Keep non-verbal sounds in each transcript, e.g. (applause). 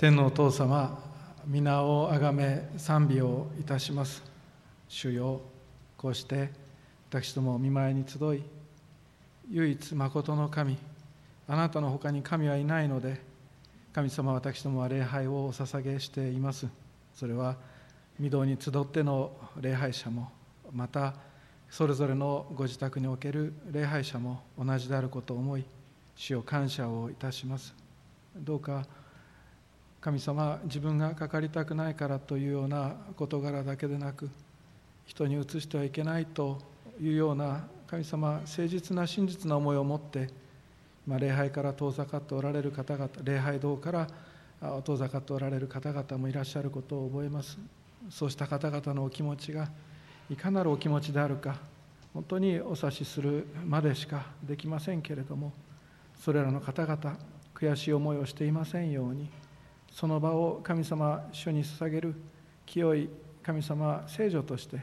天のお父様皆をあがめ賛美をいたします。主よこうして私ども見舞いに集い唯一誠の神あなたの他に神はいないので神様私どもは礼拝をお捧げしていますそれは御堂に集っての礼拝者もまたそれぞれのご自宅における礼拝者も同じであることを思い主を感謝をいたします。どうか神様自分がかかりたくないからというような事柄だけでなく人に移してはいけないというような神様誠実な真実な思いを持ってま礼拝から遠ざかっておられる方々礼拝堂から遠ざかっておられる方々もいらっしゃることを覚えます。そうした方々のお気持ちがいかなるお気持ちであるか本当にお察しするまでしかできませんけれどもそれらの方々悔しい思いをしていませんようにその場を神様主に捧げる清い神様聖女として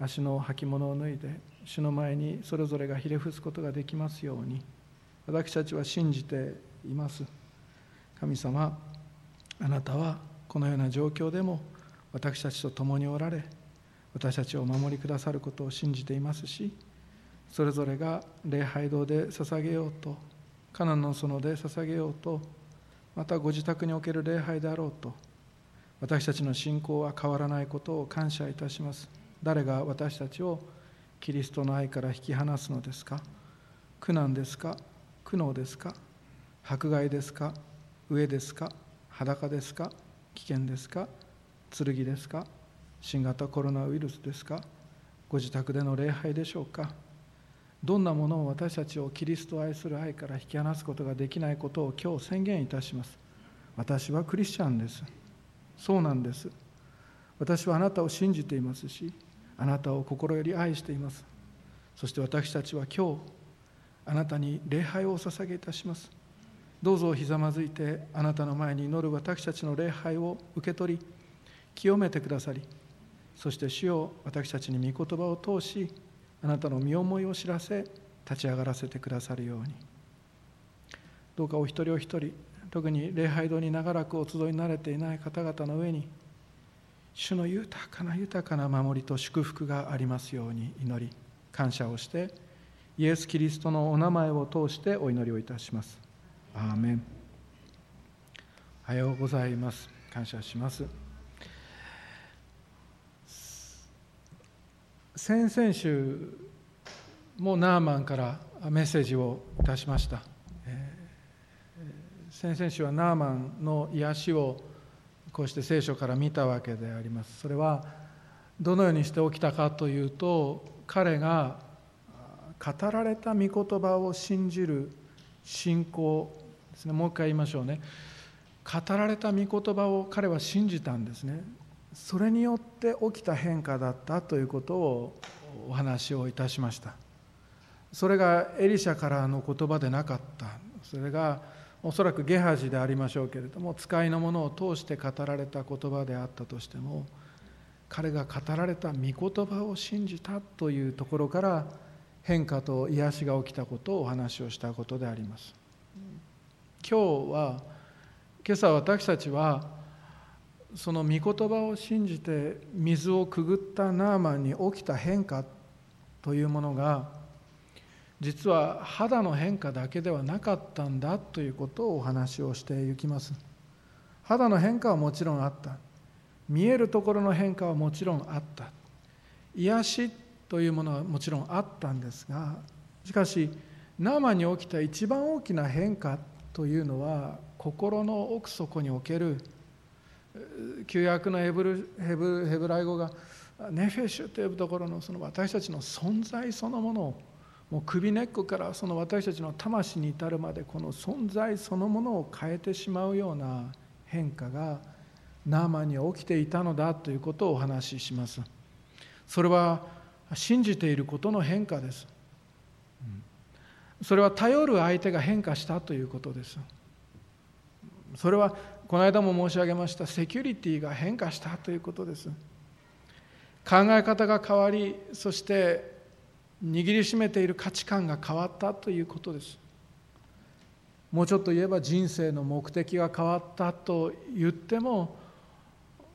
足の履物を脱いで主の前にそれぞれがひれ伏すことができますように。私たちは信じています。神様あなたはこのような状況でも私たちと共におられ私たちをお守りくださることを信じていますしそれぞれが礼拝堂で捧げようとカナンの園で捧げようとまたご自宅における礼拝であろうと私たちの信仰は変わらないことを感謝いたします。誰が私たちをキリストの愛から引き離すのですか？苦難ですか？苦悩ですか？迫害ですか？飢えですか？裸ですか？危険ですか？剣ですか？新型コロナウイルスですか？ご自宅での礼拝でしょうか？どんなものも私たちをキリストを愛する愛から引き離すことができないことを今日宣言いたします。私はクリスチャンです。そうなんです。私はあなたを信じていますしあなたを心より愛しています。そして私たちは今日あなたに礼拝をお捧げいたします。どうぞひざまずいてあなたの前に祈る私たちの礼拝を受け取り清めてくださりそして主を私たちに御言葉を通しあなたの身思いを知らせ立ち上がらせてくださるように。どうかお一人お一人特に礼拝堂に長らくお集いになれていない方々の上に主の豊かな豊かな守りと祝福がありますように祈り感謝をしてイエス・キリストのお名前を通してお祈りをいたします。アーメン。おはようございます。感謝します。先々週もナーマンからメッセージをいたしました、え、先々週はナーマンの癒しをこうして聖書から見たわけであります。それはどのようにして起きたかというと彼が語られた御言葉を信じる信仰ですね。もう一回言いましょうね。語られた御言葉を彼は信じたんですね。それによって起きた変化だったということをお話をいたしました。それがエリシャからの言葉でなかった。それがおそらくゲハジでありましょうけれども使いのものを通して語られた言葉であったとしても彼が語られた御言葉を信じたというところから変化と癒しが起きたことをお話をしたことであります。今日は今朝私たちはその御言葉を信じて水をくぐったナーマンに起きた変化というものが実は肌の変化だけではなかったんだということをお話をしていきます。肌の変化はもちろんあった。見えるところの変化はもちろんあった。癒しというものはもちろんあったんですがしかしナーマンに起きた一番大きな変化というのは心の奥底における旧約のヘブルヘブヘブライ語がネフェシュというところのその私たちの存在そのものをもう首根っこからその私たちの魂に至るまでこの存在そのものを変えてしまうような変化がナーマンに起きていたのだということをお話しします。それは信じていることの変化です。それは頼る相手が変化したということです。それはこの間も申し上げましたセキュリティが変化したということです。考え方が変わりそして握りしめている価値観が変わったということです。もうちょっと言えば人生の目的が変わったと言っても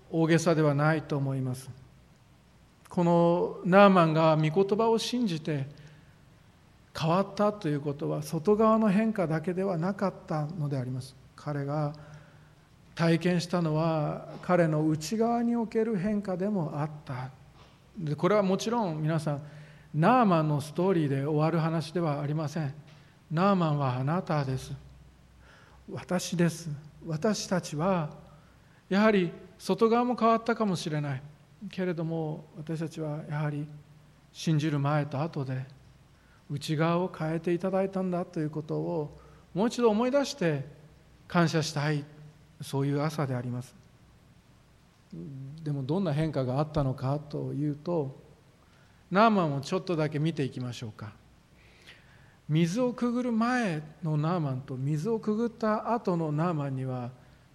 大げさではないと思います。このナーマンが御言葉を信じて変わったということは外側の変化だけではなかったのであります。彼が体験したのは彼の内側における変化でもあった。でこれはもちろん皆さんナーマンのストーリーで終わる話ではありません。ナーマンはあなたです。私です。私たちはやはり外側も変わったかもしれない。けれども私たちはやはり信じる前と後で内側を変えていただいたんだということをもう一度思い出して感謝したい。そういう朝であります。でもどんな変化があったのかというとナーマンをちょっとだけ見ていきましょうか。水をくぐる前のナーマンと水をくぐった後のナーマンには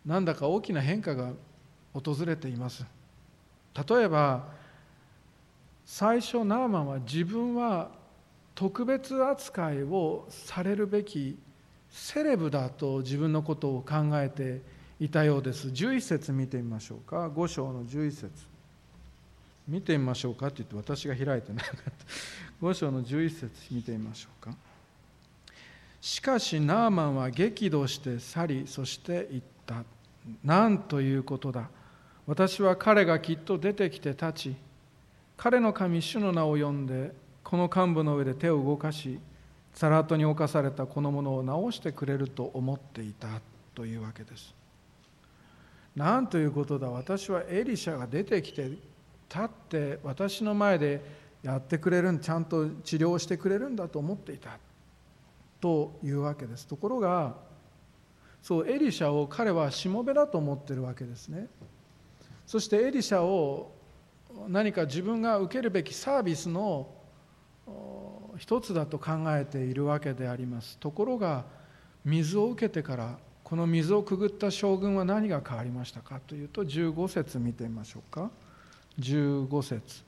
なんだか大きな変化が訪れています。例えば最初ナーマンは自分は特別扱いをされるべきセレブだと自分のことを考えていたようです。11節見てみましょうか。5章の11節。見てみましょうかって言って私が開いてなかった。5章の11節見てみましょうか。しかしナーマンは激怒して去りそして言った。何ということだ。私は彼がきっと出てきて立ち彼の神主の名を呼んでこの幹部の上で手を動かしサラートに侵されたこのものを直してくれると思っていたというわけです。なんということだ。私はエリシャが出てきて立って私の前でやってくれるちゃんと治療してくれるんだと思っていたというわけです。ところがそうエリシャを彼はしもべだと思ってるわけですね。そしてエリシャを何か自分が受けるべきサービスの一つだと考えているわけであります。ところが水を受けてからこの水をくぐった将軍は何が変わりましたかというと15節見てみましょうか。15節。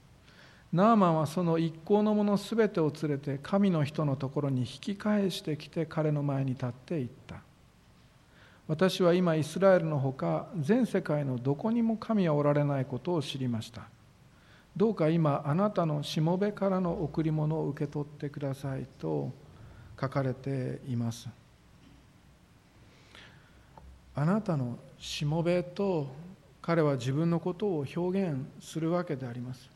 ナーマンはその一行の者すべてを連れて神の人のところに引き返してきて彼の前に立って言った。私は今イスラエルのほか全世界のどこにも神はおられないことを知りました。どうか今あなたのしもべからの贈り物を受け取ってくださいと書かれています。あなたのしもべと彼は自分のことを表現するわけであります。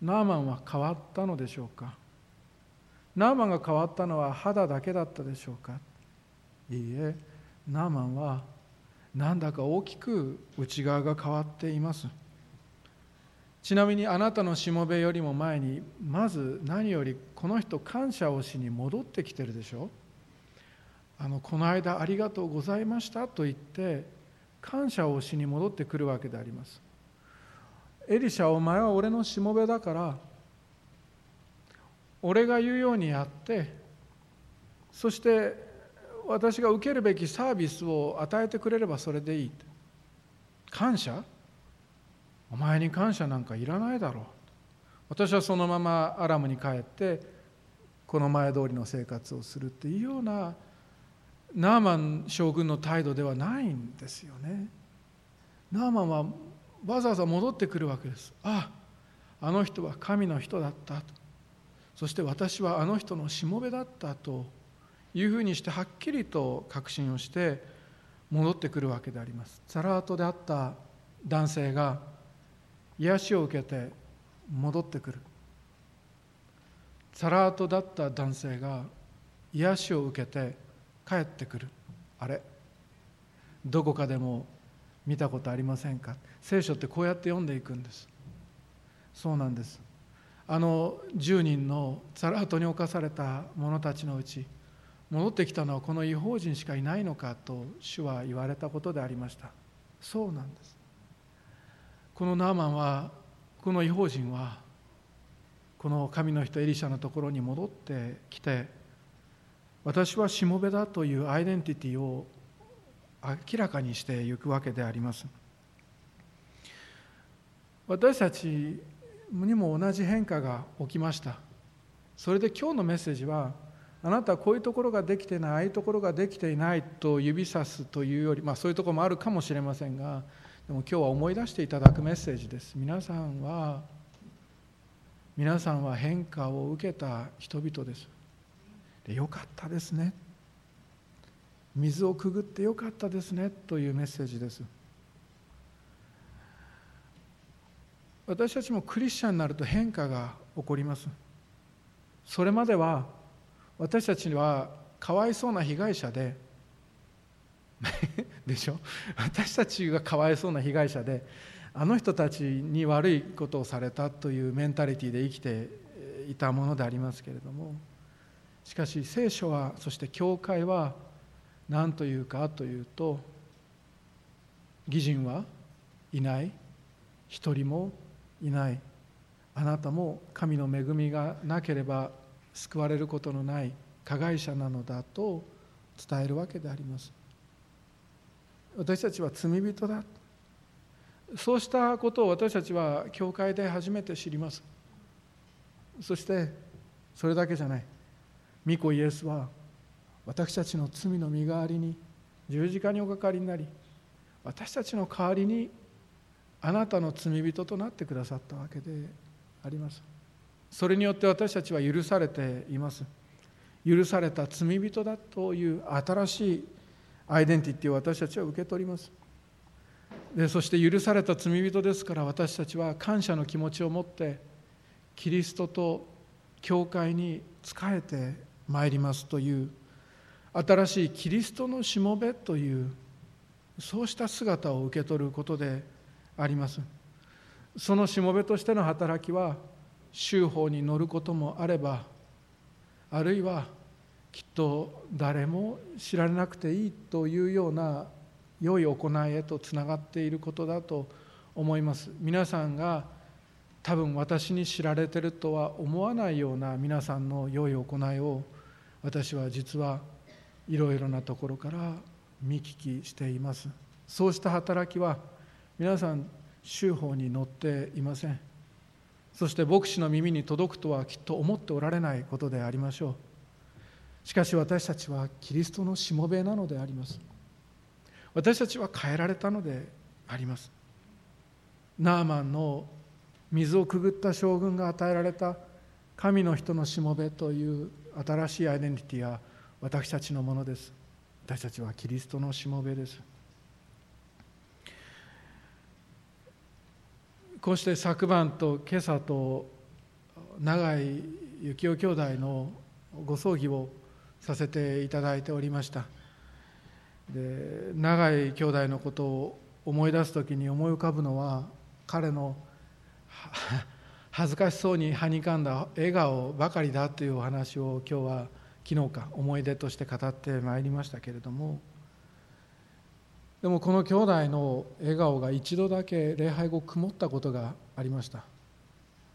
ナーマンは変わったのでしょうか？ナーマンが変わったのは肌だけだったでしょうか？いいえナーマンはなんだか大きく内側が変わっています。ちなみにあなたのしもべよりも前にまず何よりこの人感謝をしに戻ってきてるでしょう？あのこの間ありがとうございましたと言って感謝をしに戻ってくるわけであります。エリシャお前は俺のしもべだから俺が言うようにやってそして私が受けるべきサービスを与えてくれればそれでいい感謝？お前に感謝なんかいらないだろう。私はそのままアラムに帰ってこの前通りの生活をするっていうようなナーマン将軍の態度ではないんですよね。ナーマンはわざわざ戻ってくるわけです。ああの人は神の人だったと。そして私はあの人のしもべだったというふうにしてはっきりと確信をして戻ってくるわけであります。ザラートであった男性が癒しを受けて戻ってくる。ザラートだった男性が癒しを受けて帰ってくる。あれ？どこかでも見たことありませんか？聖書ってこうやって読んでいくんです。そうなんです。あの10人のザラートに侵された者たちのうち戻ってきたのはこの違法人しかいないのかと主は言われたことでありました。そうなんです。このナーマンはこの違法人はこの神の人エリシャのところに戻ってきて私はしもべだというアイデンティティを明らかにしていくわけであります。私たちにも同じ変化が起きました。それで今日のメッセージはあなたはこういうところができてないああいうところができていないと指さすというより、まあ、そういうところもあるかもしれませんがでも今日は思い出していただくメッセージです。皆さんは皆さんは変化を受けた人々です。でよかったですね。水をくぐってよかったですね。というメッセージです。私たちもクリスチャンになると変化が起こります。それまでは私たちはかわいそうな被害者で (laughs) でしょ？私たちがかわいそうな被害者であの人たちに悪いことをされたというメンタリティーで生きていたものでありますけれどもしかし聖書はそして教会は何というかというと義人はいない。一人もいない。あなたも神の恵みがなければ救われることのない加害者なのだと伝えるわけであります。私たちは罪人だ。そうしたことを私たちは教会で初めて知ります。そしてそれだけじゃない。御子イエスは私たちの罪の身代わりに十字架におかかりになり私たちの代わりにあなたの罪人となってくださったわけであります。それによって私たちは許されています。許された罪人だという新しいアイデンティティを私たちは受け取ります。でそして許された罪人ですから私たちは感謝の気持ちを持ってキリストと教会に仕えてまいりますという新しいキリストのしもべというそうした姿を受け取ることであります。そのしもべとしての働きは修法に乗ることもあればあるいはきっと誰も知られなくていいというような良い行いへとつながっていることだと思います。皆さんが多分私に知られてるとは思わないような皆さんの良い行いを私は実はいろいろなところから見聞きしています。そうした働きは皆さん修法に乗っていません。そして牧師の耳に届くとはきっと思っておられないことでありましょう。しかし私たちはキリストのしもべなのであります。私たちは変えられたのであります。ナーマンの水をくぐった将軍が与えられた神の人のしもべという新しいアイデンティティは私たちのものです。私たちはキリストのしもべです。こうして昨晩と今朝と永井幸雄兄弟のご葬儀をさせていただいておりました。で永井兄弟のことを思い出す時に思い浮かぶのは彼の恥ずかしそうにはにかんだ笑顔ばかりだというお話を今日は昨日か思い出として語ってまいりましたけれどもでもこの兄弟の笑顔が一度だけ礼拝後曇ったことがありました。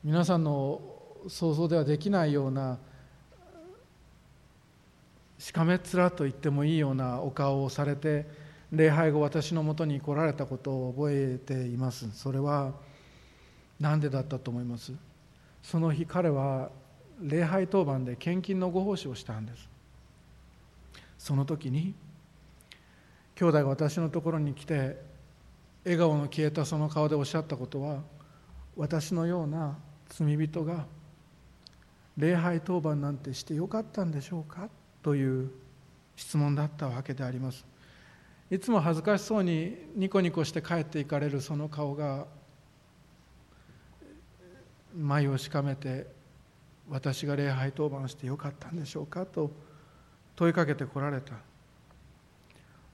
皆さんの想像ではできないようなしかめっ面と言ってもいいようなお顔をされて礼拝後私のもとに来られたことを覚えています。それは何でだったと思います？その日彼は礼拝当番で献金のご奉仕をしたんです。その時に兄弟が私のところに来て笑顔の消えたその顔でおっしゃったことは私のような罪人が礼拝当番なんてしてよかったんでしょうか？という質問だったわけであります。いつも恥ずかしそうにニコニコして帰っていかれるその顔が眉をしかめて私が礼拝当番してよかったんでしょうかと問いかけてこられた。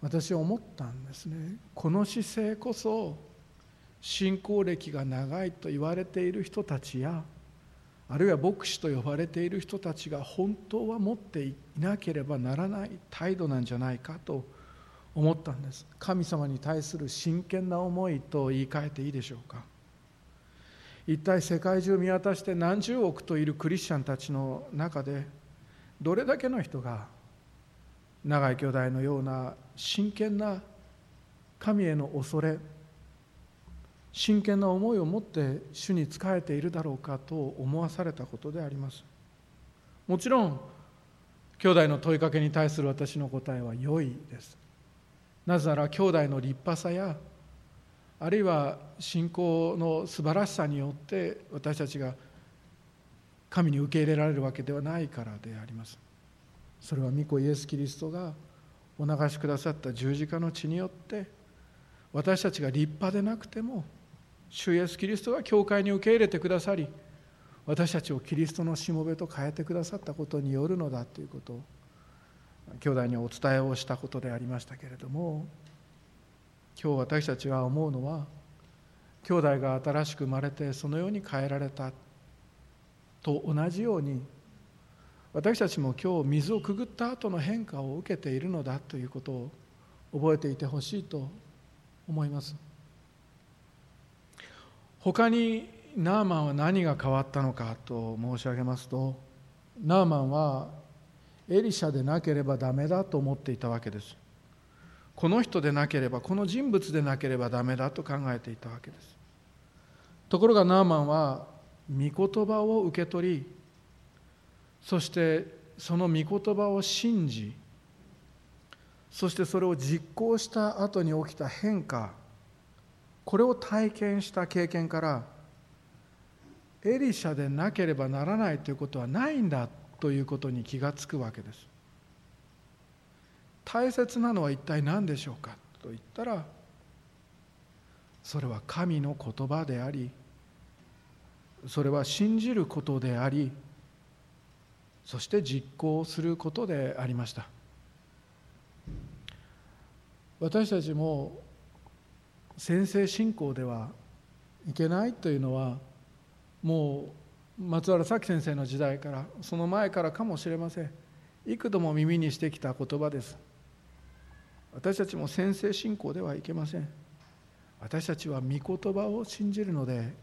私思ったんですね。この姿勢こそ信仰歴が長いと言われている人たちやあるいは牧師と呼ばれている人たちが本当は持っていなければならない態度なんじゃないかと思ったんです。神様に対する真剣な思いと言い換えていいでしょうか。一体世界中見渡して何十億といるクリスチャンたちの中でどれだけの人が永井兄弟のような真剣な神への恐れ真剣な思いを持って主に仕えているだろうかと思わされたことであります。もちろん兄弟の問いかけに対する私の答えは良いです。なぜなら兄弟の立派さやあるいは信仰の素晴らしさによって私たちが神に受け入れられるわけではないからであります。それは御子イエス・キリストがお流しくださった十字架の血によって私たちが立派でなくても主イエス・キリストが教会に受け入れてくださり私たちをキリストのしもべと変えてくださったことによるのだということを兄弟にお伝えをしたことでありましたけれども今日私たちは思うのは兄弟が新しく生まれてそのように変えられたと同じように私たちも今日水をくぐった後の変化を受けているのだということを覚えていてほしいと思います。他にナーマンは何が変わったのかと申し上げますとナーマンはエリシャでなければダメだと思っていたわけです。この人でなければこの人物でなければダメだと考えていたわけです。ところがナーマンは御言葉を受け取りそしてその御言葉を信じそしてそれを実行した後に起きた変化これを体験した経験からエリシャでなければならないということはないんだということに気がつくわけです。大切なのは一体何でしょうかと言ったらそれは神の言葉でありそれは信じることでありそして実行することでありました。私たちも先制信仰ではいけないというのはもう松原咲先生の時代からその前からかもしれません。幾度も耳にしてきた言葉です。私たちも先制信仰ではいけません。私たちは御言葉を信じるので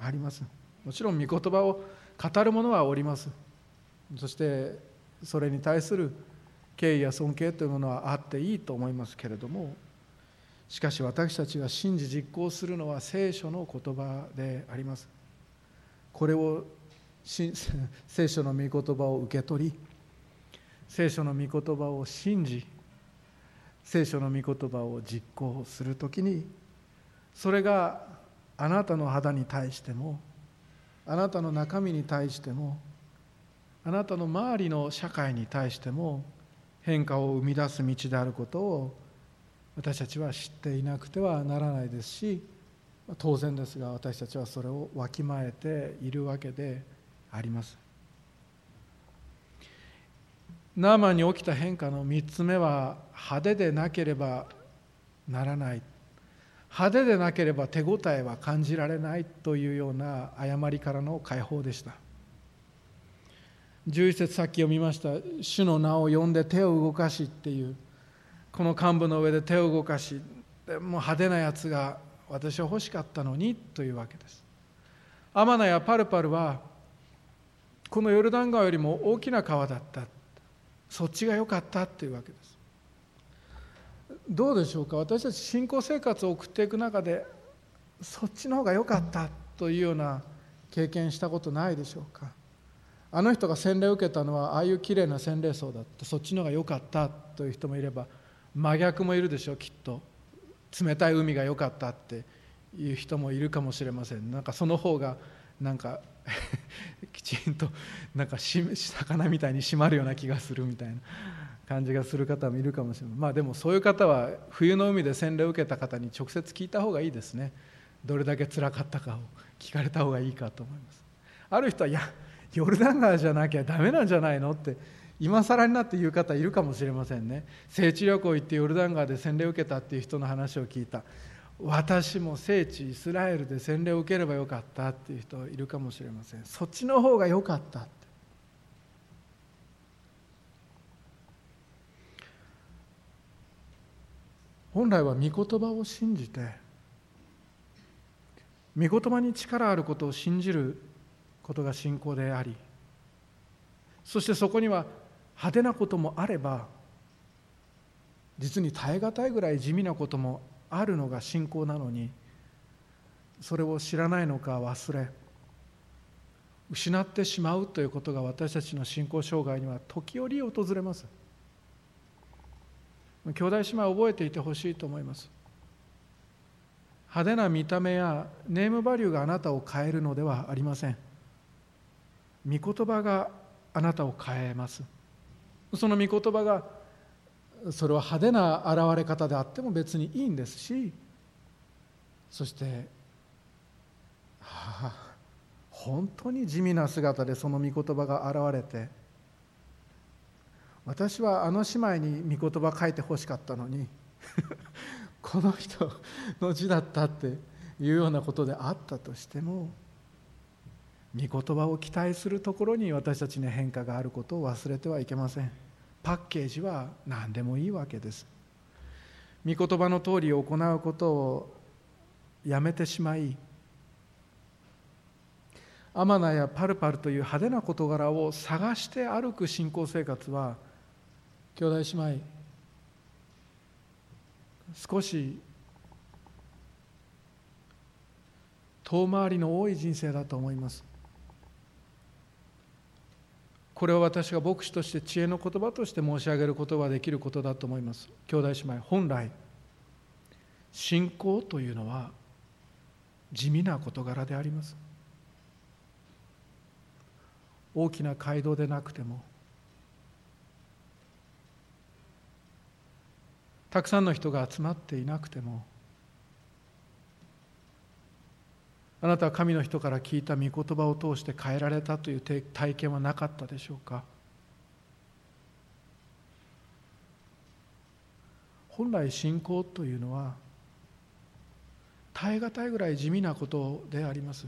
あります。もちろん御言葉を語る者はおります。そしてそれに対する敬意や尊敬というものはあっていいと思いますけれどもしかし私たちが信じ実行するのは聖書の言葉であります。これを (laughs) 聖書の御言葉を受け取り聖書の御言葉を信じ聖書の御言葉を実行する時にそれがあなたの肌に対してもあなたの中身に対してもあなたの周りの社会に対しても変化を生み出す道であることを私たちは知っていなくてはならないですし当然ですが私たちはそれをわきまえているわけであります。ナーマンに起きた変化の3つ目は派手でなければならない。派手でなければ手応えは感じられないというような誤りからの解放でした。11節さっき読みました「主の名を呼んで手を動かし」っていう。この幹部の上で手を動かしもう派手なやつが私は欲しかったのにというわけです。アマナやパルパルはこのヨルダン川よりも大きな川だった。そっちが良かったっていうわけです。どうでしょうか？私たち信仰生活を送っていく中でそっちの方が良かったというような経験したことないでしょうか？あの人が洗礼を受けたのはああいうきれいな洗礼層だった。そっちの方が良かったという人もいれば真逆もいるでしょうきっと。冷たい海が良かったっていう人もいるかもしれません。なんかその方がなんかきちんとなんか魚みたいに締まるような気がするみたいな感じがする方もいるかもしれない。まあでもそういう方は冬の海で洗礼を受けた方に直接聞いた方がいいですね。どれだけつらかったかを聞かれた方がいいかと思います。ある人はいやヨルダン川じゃなきゃダメなんじゃないのって今更になって言う方いるかもしれませんね。聖地旅行行ってヨルダン川で洗礼を受けたっていう人の話を聞いた。私も聖地イスラエルで洗礼を受ければよかったっていう人いるかもしれません。そっちの方が良かったって。本来は御言葉を信じて御言葉に力あることを信じることが信仰でありそしてそこには派手なこともあれば実に耐え難いぐらい地味なこともあるのが信仰なのにそれを知らないのか忘れ失ってしまうということが私たちの信仰障害には時折訪れます。兄弟姉妹覚えていてほしいと思います。派手な見た目やネームバリューがあなたを変えるのではありません。御言葉があなたを変えます。その御言葉がそれは派手な現れ方であっても別にいいんですしそしてはあ本当に地味な姿でその御言葉が現れて私はあの姉妹に御言葉書いてほしかったのに (laughs) この人の字だったっていうようなことであったとしても御言葉を期待するところに私たちに変化があることを忘れてはいけません。パッケージは何でもいいわけです。御言葉の通り行うことをやめてしまいアマナやパルパルという派手な事柄を探して歩く信仰生活は兄弟姉妹少し遠回りの多い人生だと思います。これは私が牧師として知恵の言葉として申し上げることができることだと思います。兄弟姉妹本来信仰というのは地味な事柄であります。大きな街道でなくてもたくさんの人が集まっていなくてもあなたは神の人から聞いた御言葉を通して変えられたという体験はなかったでしょうか？本来信仰というのは耐え難いぐらい地味なことであります。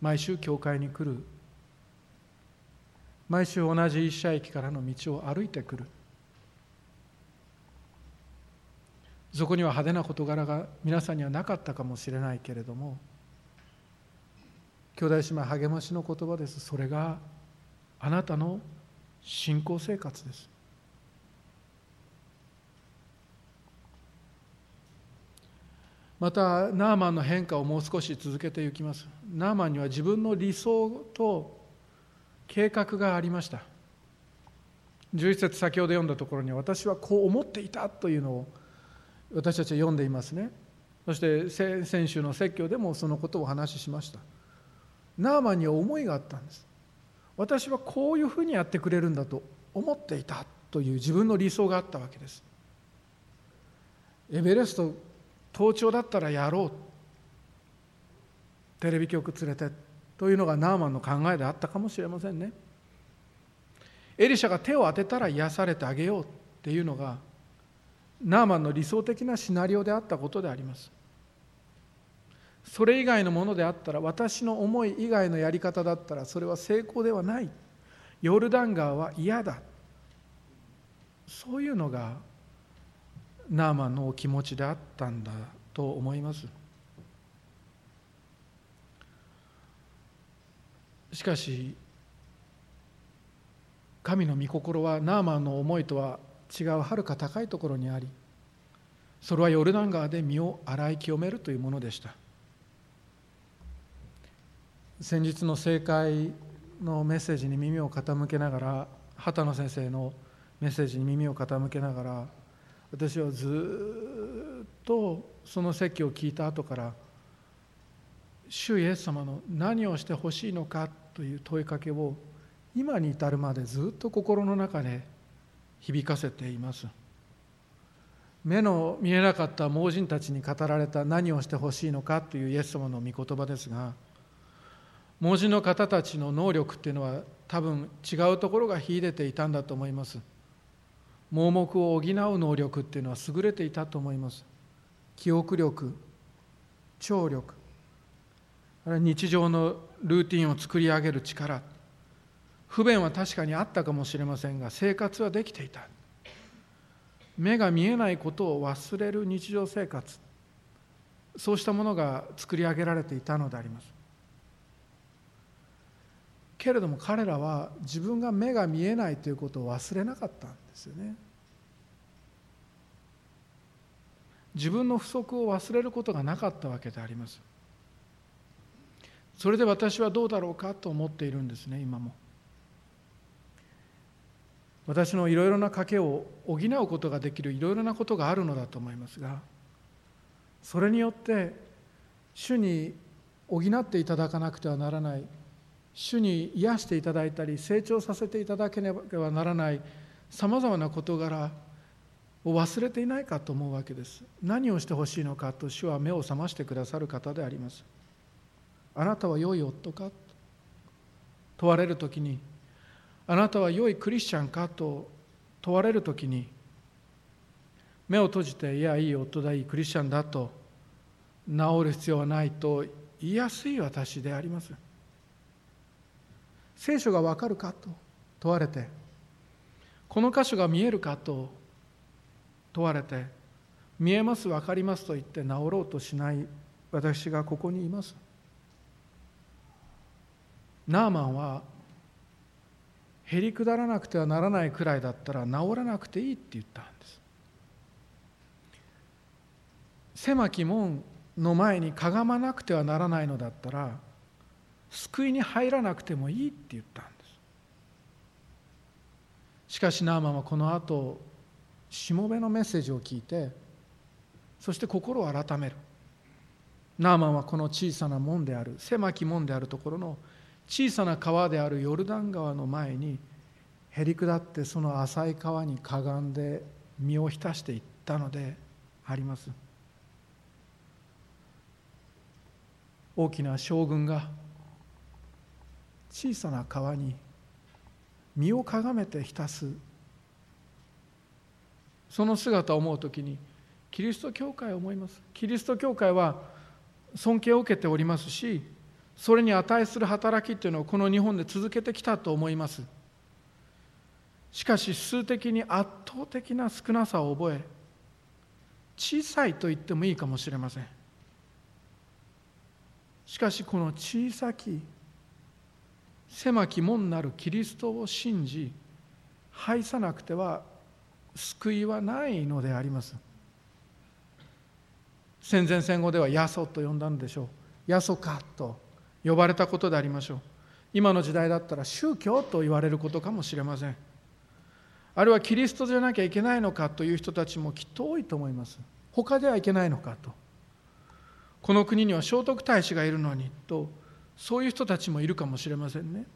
毎週教会に来る。毎週同じ一社駅からの道を歩いてくる。そこには派手な事柄が皆さんにはなかったかもしれないけれども兄弟姉妹励ましの言葉です。それがあなたの信仰生活です。またナーマンの変化をもう少し続けていきます。ナーマンには自分の理想と計画がありました。11節先ほど読んだところに私はこう思っていたというのを私たちは読んでいますね。そして先週の説教でもそのことをお話ししました。ナーマンには思いがあったんです。私はこういうふうにやってくれるんだと思っていたという自分の理想があったわけです。エベレスト盗聴だったらやろう。テレビ局連れてというのがナーマンの考えであったかもしれませんね。エリシャが手を当てたら癒されてあげようっていうのがナーマンの理想的なシナリオであったことであります。それ以外のものであったら私の思い以外のやり方だったらそれは成功ではない。ヨルダン川は嫌だ。そういうのがナーマンのお気持ちであったんだと思います。しかし神の御心はナーマンの思いとは違うはるか高いところにありそれはヨルダン川で身を洗い清めるというものでした。先日の政界のメッセージに耳を傾けながら畑野先生のメッセージに耳を傾けながら私はずっとその説教を聞いた後から主イエス様の何をしてほしいのかという問いかけを今に至るまでずっと心の中で響かせています。目の見えなかった盲人たちに語られた何をしてほしいのかというイエス様の御言葉ですが盲人の方たちの能力っていうのは多分違うところが秀でていたんだと思います。盲目を補う能力っていうのは優れていたと思います。記憶力聴力日常のルーティンを作り上げる力。不便は確かにあったかもしれませんが生活はできていた。目が見えないことを忘れる日常生活。そうしたものが作り上げられていたのであります。けれども彼らは自分が目が見えないということを忘れなかったんですよね。自分の不足を忘れることがなかったわけであります。それで私はどうだろうかと思っているんですね今も。私のいろいろな賭けを補うことができるいろいろなことがあるのだと思いますがそれによって主に補っていただかなくてはならない主に癒していただいたり成長させていただければならないさまざまな事柄を忘れていないかと思うわけです。何をしてほしいのかと主は目を覚ましてくださる方であります。あなたは良い夫か？問われる時にあなたは良いクリスチャンかと問われる時に目を閉じていやいい夫だいいクリスチャンだと治る必要はないと言いやすい私であります。聖書がわかるかと問われてこの箇所が見えるかと問われて見えます分かりますと言って治ろうとしない私がここにいます。ナーマンはへりくだらなくてはならないくらいだったら治らなくていいって言ったんです。狭き門の前にかがまなくてはならないのだったら救いに入らなくてもいいって言ったんです。しかしナーマンはこの後しもべのメッセージを聞いてそして心を改める。ナーマンはこの小さな門である狭き門であるところの小さな川であるヨルダン川の前にへり下ってその浅い川にかがんで身を浸していったのであります。大きな将軍が小さな川に身をかがめて浸す。その姿を思う時にキリスト教会を思います。キリスト教会は尊敬を受けておりますしそれに値する働きっていうのをこの日本で続けてきたと思います。しかし数的に圧倒的な少なさを覚え小さいと言ってもいいかもしれません。しかしこの小さき狭き門なるキリストを信じ拝さなくては救いはないのであります。戦前戦後ではヤソと呼んだんでしょう。ヤソかと。呼ばれたことでありましょう。今の時代だったら宗教と言われることかもしれません。あるいはキリストじゃなきゃいけないのかという人たちもきっと多いと思います。他ではいけないのかと。この国には聖徳太子がいるのにとそういう人たちもいるかもしれませんね。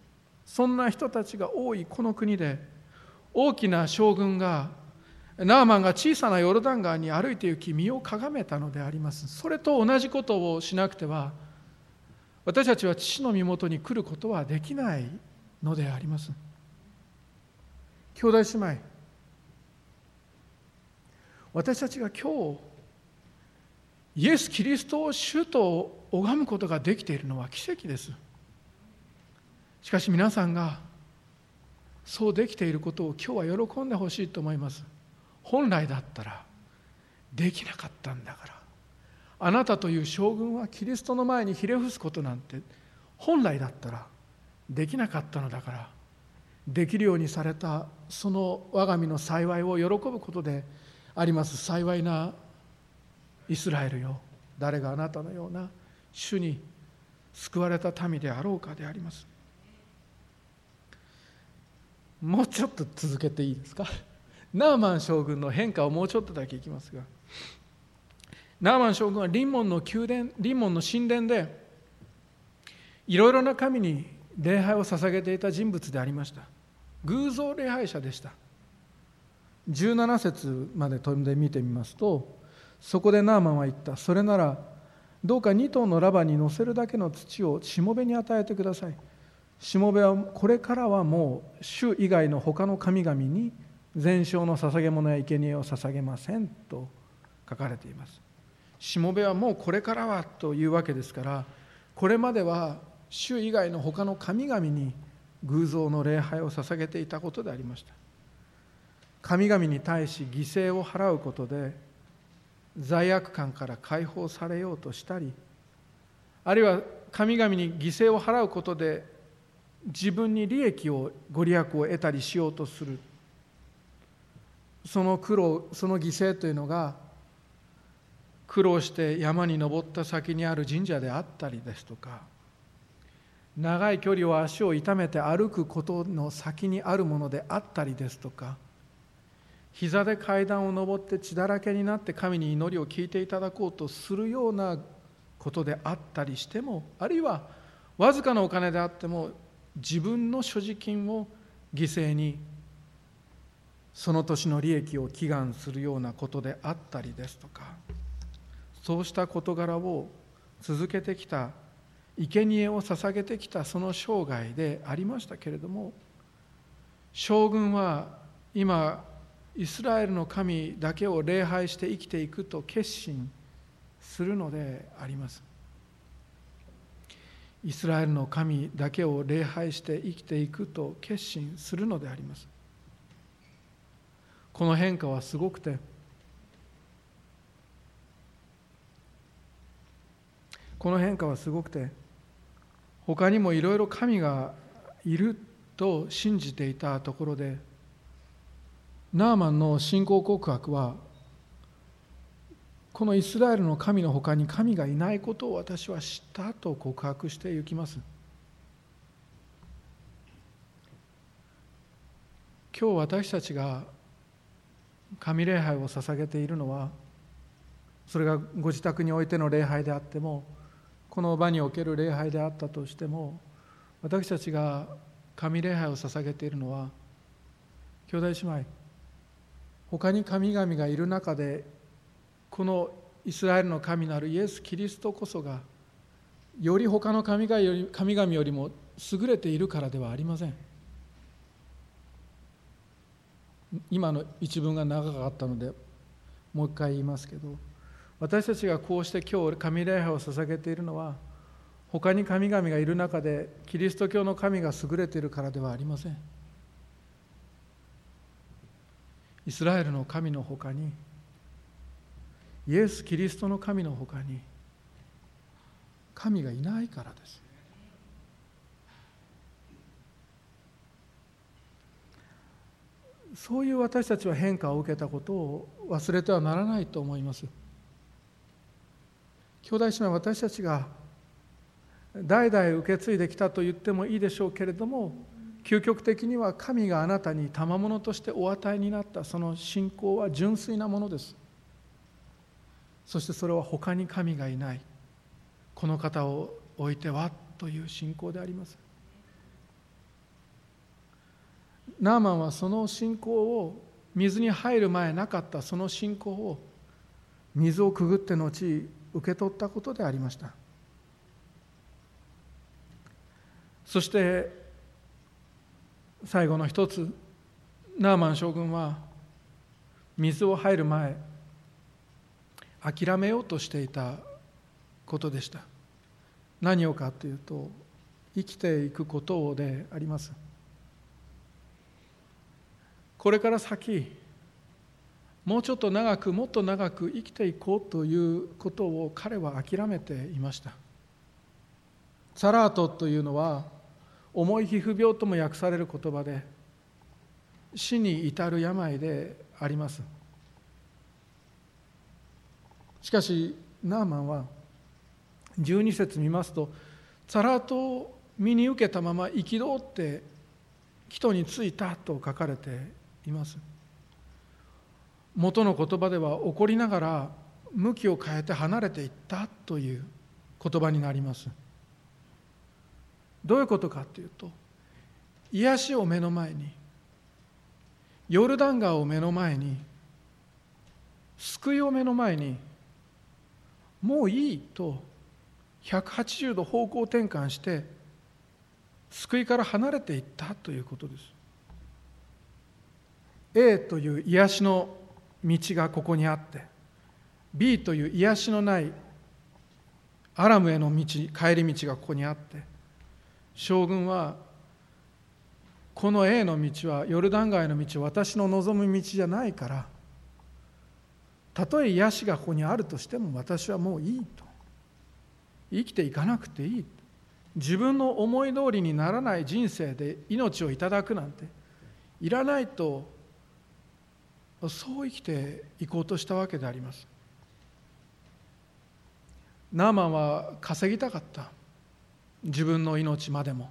そんな人たちが多いこの国で大きな将軍がナーマンが小さなヨルダン川に歩いて行き身をかがめたのであります。それと同じことをしなくては私たちは父の身元に来ることはできないのであります。兄弟姉妹。私たちが今日イエス・キリストを主と拝むことができているのは奇跡です。しかし皆さんがそうできていることを今日は喜んでほしいと思います。本来だったらできなかったんだから。あなたという将軍はキリストの前にひれ伏すことなんて本来だったらできなかったのだからできるようにされたその我が身の幸いを喜ぶことであります。幸いなイスラエルよ。誰があなたのような主に救われた民であろうかであります。もうちょっと続けていいですか？ナーマン将軍の変化をもうちょっとだけいきますが。ナーマン将軍は臨門の宮殿臨門の神殿でいろいろな神に礼拝を捧げていた人物でありました。偶像礼拝者でした。17節まで飛んで見てみますとそこでナーマンは言った。それならどうか2頭のラバに乗せるだけの土をしもべに与えてください。しもべはこれからはもう主以外の他の神々に全焼の捧げ物や生贄を捧げませんと書かれています。しもべはもうこれからはというわけですからこれまでは主以外の他の神々に偶像の礼拝を捧げていたことでありました。神々に対し犠牲を払うことで罪悪感から解放されようとしたりあるいは神々に犠牲を払うことで自分に利益をご利益を得たりしようとする。その苦労その犠牲というのが苦労して山に登った先にある神社であったりですとか長い距離を足を痛めて歩くことの先にあるものであったりですとか膝で階段を上って血だらけになって神に祈りを聞いていただこうとするようなことであったりしてもあるいはわずかなお金であっても自分の所持金を犠牲にその年の利益を祈願するようなことであったりですとかそうした事柄を続けてきた生贄を捧げてきたその生涯でありましたけれども将軍は今イスラエルの神だけを礼拝して生きていくと決心するのであります。イスラエルの神だけを礼拝して生きていくと決心するのであります。この変化はすごくてこの変化はすごくて他にもいろいろ神がいると信じていたところでナーマンの信仰告白はこのイスラエルの神の他に神がいないことを私は知ったと告白していきます。今日私たちが神礼拝を捧げているのはそれがご自宅においての礼拝であってもこの場における礼拝であったとしても私たちが神礼拝を捧げているのは兄弟姉妹他に神々がいる中でこのイスラエルの神なるイエス・キリストこそがより他の神々より神々よりも優れているからではありません。今の一文が長かったのでもう一回言いますけど私たちがこうして今日神礼拝を捧げているのは他に神々がいる中でキリスト教の神が優れているからではありませんイスラエルの神のほかにイエス・キリストの神のほかに神がいないからですそういう私たちは変化を受けたことを忘れてはならないと思います。兄弟姉妹私たちが代々受け継いできたと言ってもいいでしょうけれども究極的には神があなたに賜物としてお与えになったその信仰は純粋なものです。そしてそれは他に神がいない。この方を置いてはという信仰であります。ナーマンはその信仰を水に入る前なかった。その信仰を水をくぐって後受け取ったことでありました。そして最後の一つナーマン将軍は水を入る前諦めようとしていたことでした。何をかというと生きていくことであります。これから先もうちょっと長くもっと長く生きていこうということを彼は諦めていました。サラートというのは重い皮膚病とも訳される言葉で死に至る病であります。しかしナーマンは12節見ますとサラートを身に受けたまま憤って帰途に着いたと書かれています。元の言葉では怒りながら向きを変えて離れていったという言葉になります。どういうことかというと癒しを目の前にヨルダン川を目の前に救いを目の前にもういいと180度方向転換して救いから離れていったということです。A という癒しの道がここにあって B という癒しのないアラムへの道帰り道がここにあって将軍はこの A の道はヨルダン川の道私の望む道じゃないからたとえ癒しがここにあるとしても私はもういいと。生きていかなくていい。自分の思い通りにならない人生で命をいただくなんていらないとそう生きていこうとしたわけであります。ナーマンは稼ぎたかった。自分の命までも。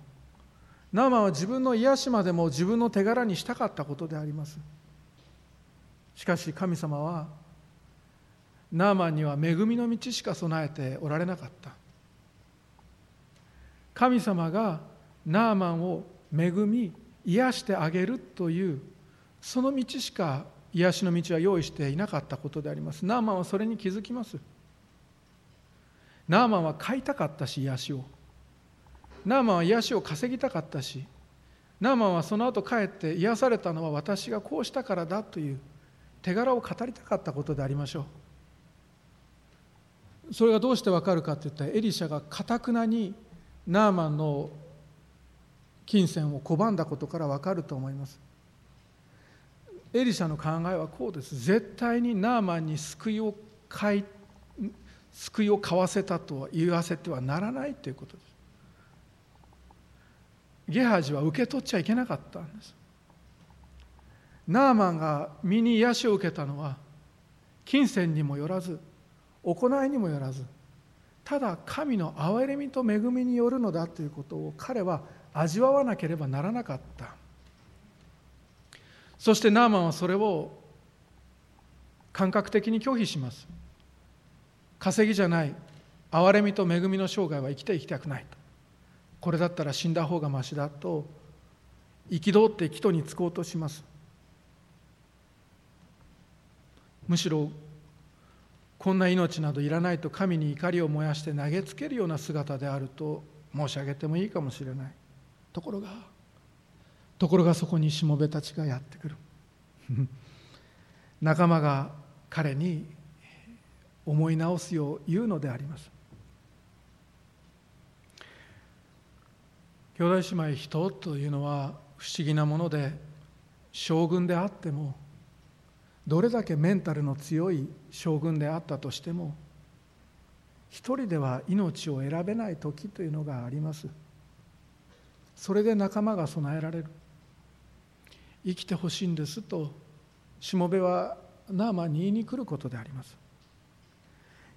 ナーマンは自分の癒しまでも自分の手柄にしたかったことであります。しかし神様はナーマンには恵みの道しか備えておられなかった。神様がナーマンを恵み癒してあげるというその道しか癒しの道は用意していなかったことであります。ナーマンはそれに気づきます。ナーマンは買いたかったし癒しを。ナーマンは癒しを稼ぎたかったしナーマンはその後帰って癒されたのは私がこうしたからだという手柄を語りたかったことでありましょう。それがどうしてわかるかっていったらエリシャがかたくなにナーマンの金銭を拒んだことからわかると思います。エリシャの考えはこうです。絶対にナーマンに救いを買い救いを買わせたとは言わせてはならないということです。ゲハジは受け取っちゃいけなかったんです。ナーマンが身に癒しを受けたのは金銭にもよらず行いにもよらずただ神の憐れみと恵みによるのだということを彼は味わわなければならなかった。そしてナーマンはそれを感覚的に拒否します。稼ぎじゃない。憐れみと恵みの生涯は生きていきたくないと。これだったら死んだ方がましだと。憤って帰途に就こうとします。むしろこんな命などいらないと神に怒りを燃やして投げつけるような姿であると申し上げてもいいかもしれない。ところがところがそこにしもべたちがやってくる。(laughs) 仲間が彼に思い直すよう言うのであります。兄弟姉妹人というのは不思議なもので将軍であってもどれだけメンタルの強い将軍であったとしても一人では命を選べない時というのがあります。それで仲間が備えられる。生きてほしいんですとしもべはナーマンに言いに来ることであります。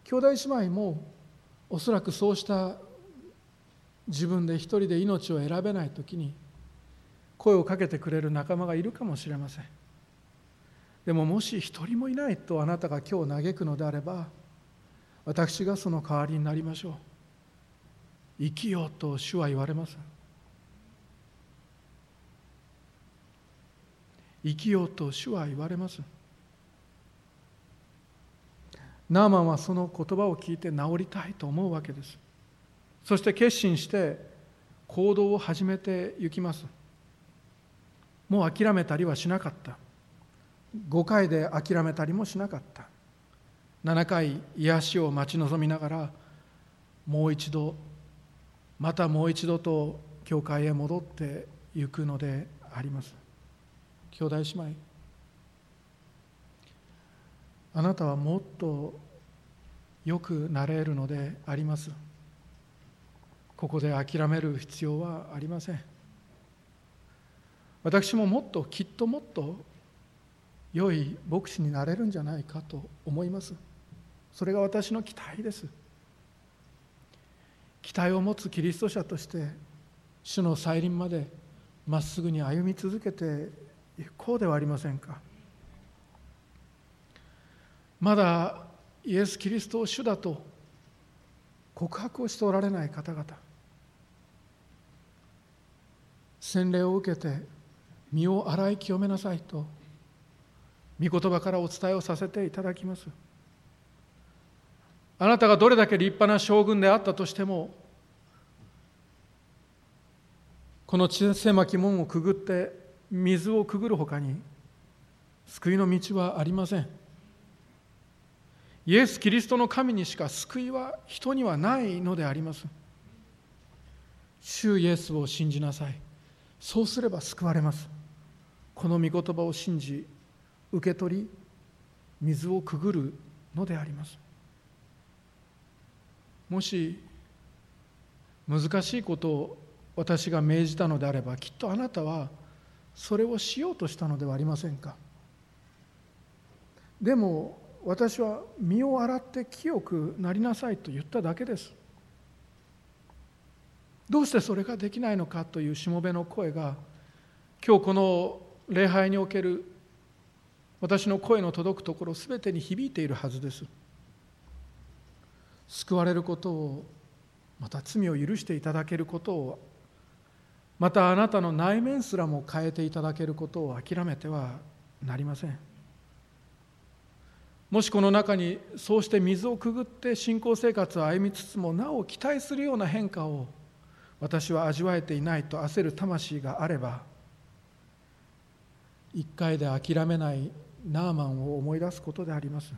兄弟姉妹もおそらくそうした自分で一人で命を選べない時に声をかけてくれる仲間がいるかもしれません。でももし一人もいないとあなたが今日嘆くのであれば私がその代わりになりましょう。生きようと主は言われます。生きようと主は言われます。ナーマンはその言葉を聞いて治りたいと思うわけです。そして決心して行動を始めていきます。もう諦めたりはしなかった。5回で諦めたりもしなかった。7回癒しを待ち望みながらもう一度またもう一度と教会へ戻っていくのであります。兄弟姉妹。あなたはもっとよくなれるのであります。ここで諦める必要はありません。私ももっときっともっと良い牧師になれるんじゃないかと思います。それが私の期待です。期待を持つキリスト者として主の再臨までまっすぐに歩み続けてこうではありませんか。まだイエス・キリストを主だと告白をしておられない方々。洗礼を受けて身を洗い清めなさいと御言葉からお伝えをさせていただきます。あなたがどれだけ立派な将軍であったとしてもこの狭き門をくぐって水をくぐるほかに救いの道はありません。イエス・キリストの神にしか救いは人にはないのであります。主イエスを信じなさい。そうすれば救われます。この御言葉を信じ受け取り水をくぐるのであります。もし難しいことを私が命じたのであればきっとあなたはそれをしようとしたのではありませんか？でも私は身を洗って清くなりなさいと言っただけです。どうしてそれができないのかというしもべの声が今日この礼拝における私の声の届くところすべてに響いているはずです。救われることをまた罪を許していただけることをまたあなたの内面すらも変えていただけることを諦めてはなりません。もしこの中にそうして水をくぐって信仰生活を歩みつつもなお期待するような変化を私は味わえていないと焦る魂があれば一回で諦めないナーマンを思い出すことであります。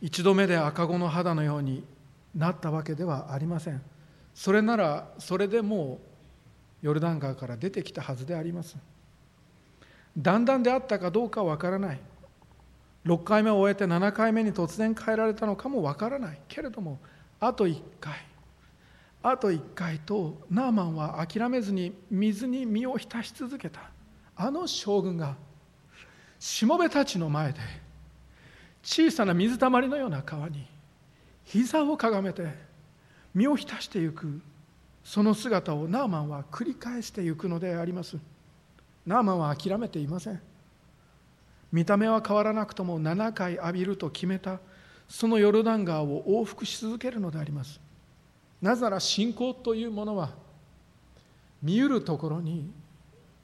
一度目で赤子の肌のようになったわけではありません。それならそれでもうヨルダン川から出てきたはずであります。だんだんであったかどうかわからない。6回目を終えて7回目に突然変えられたのかもわからない。けれどもあと1回。あと1回とナーマンは諦めずに水に身を浸し続けた。あの将軍がしもべたちの前で小さな水たまりのような川に膝をかがめて身を浸していく。その姿をナーマンは繰り返していくのであります。ナーマンは諦めていません。見た目は変わらなくとも7回浴びると決めた。そのヨルダン川を往復し続けるのであります。なぜなら信仰というものは見ゆるところに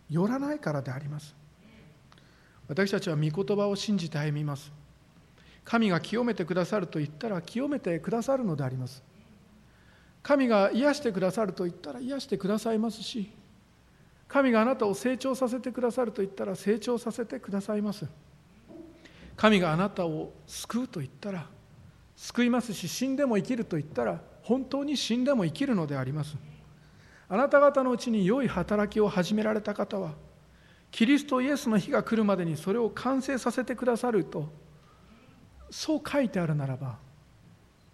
寄らないからであります。私たちは御言葉を信じて歩みます。神が清めてくださると言ったら清めてくださるのであります。神が癒してくださると言ったら癒してくださいますし神があなたを成長させてくださると言ったら成長させてくださいます。神があなたを救うと言ったら救いますし死んでも生きると言ったら本当に死んでも生きるのであります。あなた方のうちに良い働きを始められた方はキリストイエスの日が来るまでにそれを完成させてくださるとそう書いてあるならば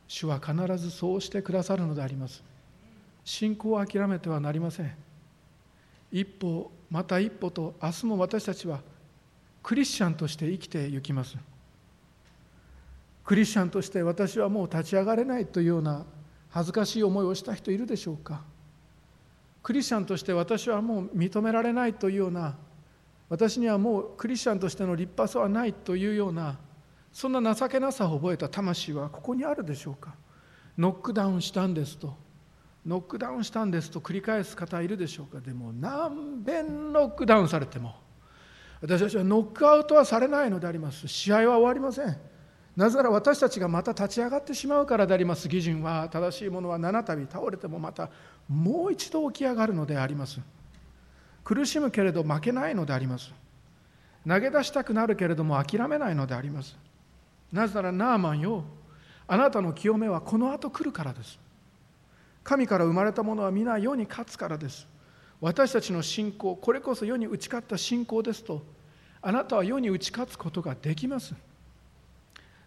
主は必ずそうしてくださるのであります。信仰を諦めてはなりません。一歩また一歩と明日も私たちはクリスチャンとして生きていきます。クリスチャンとして私はもう立ち上がれないというような恥ずかしい思いをした人いるでしょうか。クリスチャンとして私はもう認められないというような私にはもうクリスチャンとしての立派さはないというようなそんな情けなさを覚えた魂はここにあるでしょうか？ノックダウンしたんですと。ノックダウンしたんですと繰り返す方いるでしょうか？でも何遍ノックダウンされても。私たちはノックアウトはされないのであります。試合は終わりません。なぜなら私たちがまた立ち上がってしまうからであります。義人は正しいものは七度倒れてもまたもう一度起き上がるのであります。苦しむけれど負けないのであります。投げ出したくなるけれども諦めないのであります。なぜならナーマンよ。あなたの清めはこの後来るからです。神から生まれたものは皆世に勝つからです。私たちの信仰これこそ世に打ち勝った信仰ですとあなたは世に打ち勝つことができます。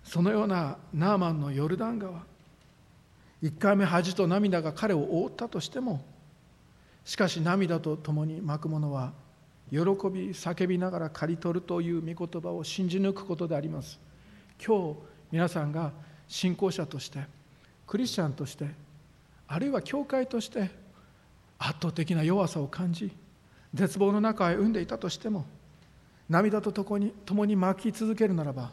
そのようなナーマンのヨルダン川1回目恥と涙が彼を覆ったとしてもしかし涙とともに巻くものは喜び叫びながら刈り取るという御言葉を信じ抜くことであります。今日皆さんが信仰者としてクリスチャンとしてあるいは教会として圧倒的な弱さを感じ絶望の中へ生んでいたとしても涙と共に共に巻き続けるならば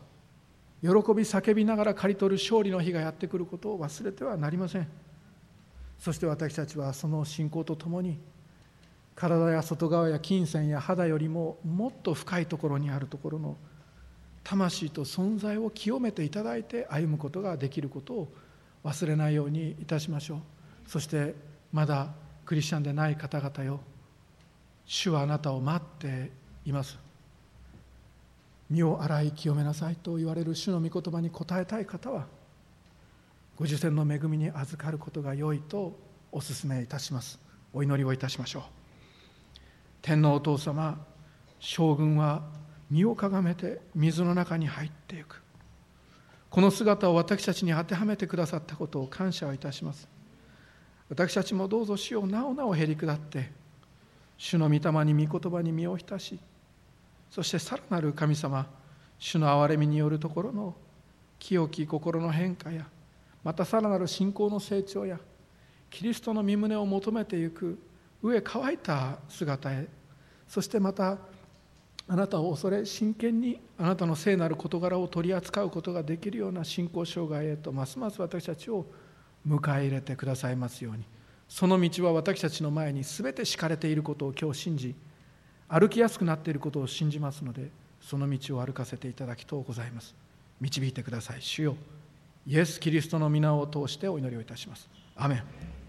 喜び叫びながら刈り取る勝利の日がやってくることを忘れてはなりません。そして私たちはその信仰とともに体や外側や金銭や肌よりももっと深いところにあるところの魂と存在を清めていただいて歩むことができることを忘れないようにいたしましょう。そしてまだクリスチャンでない方々よ。主はあなたを待っています。身を洗い清めなさいと言われる主の御言葉に応えたい方はご受選の恵みに預かることが良いとお勧めいたします。お祈りをいたしましょう。天皇お父様将軍は身をかがめて水の中に入っていく。この姿を私たちに当てはめてくださったことを感謝をいたします。私たちもどうぞ死をなおなおへり下って主の御霊に御言葉に身を浸しそしてさらなる神様主の憐れみによるところの清き心の変化やまたさらなる信仰の成長やキリストの身旨を求めていく上乾いた姿へそしてまたあなたを恐れ真剣にあなたの聖なる事柄を取り扱うことができるような信仰障害へとますます私たちを迎え入れてくださいますように。その道は私たちの前に全て敷かれていることを今日信じ歩きやすくなっていることを信じますのでその道を歩かせていただきとうございます。導いてください。主よイエス・キリストの皆を通してお祈りをいたします。アメン。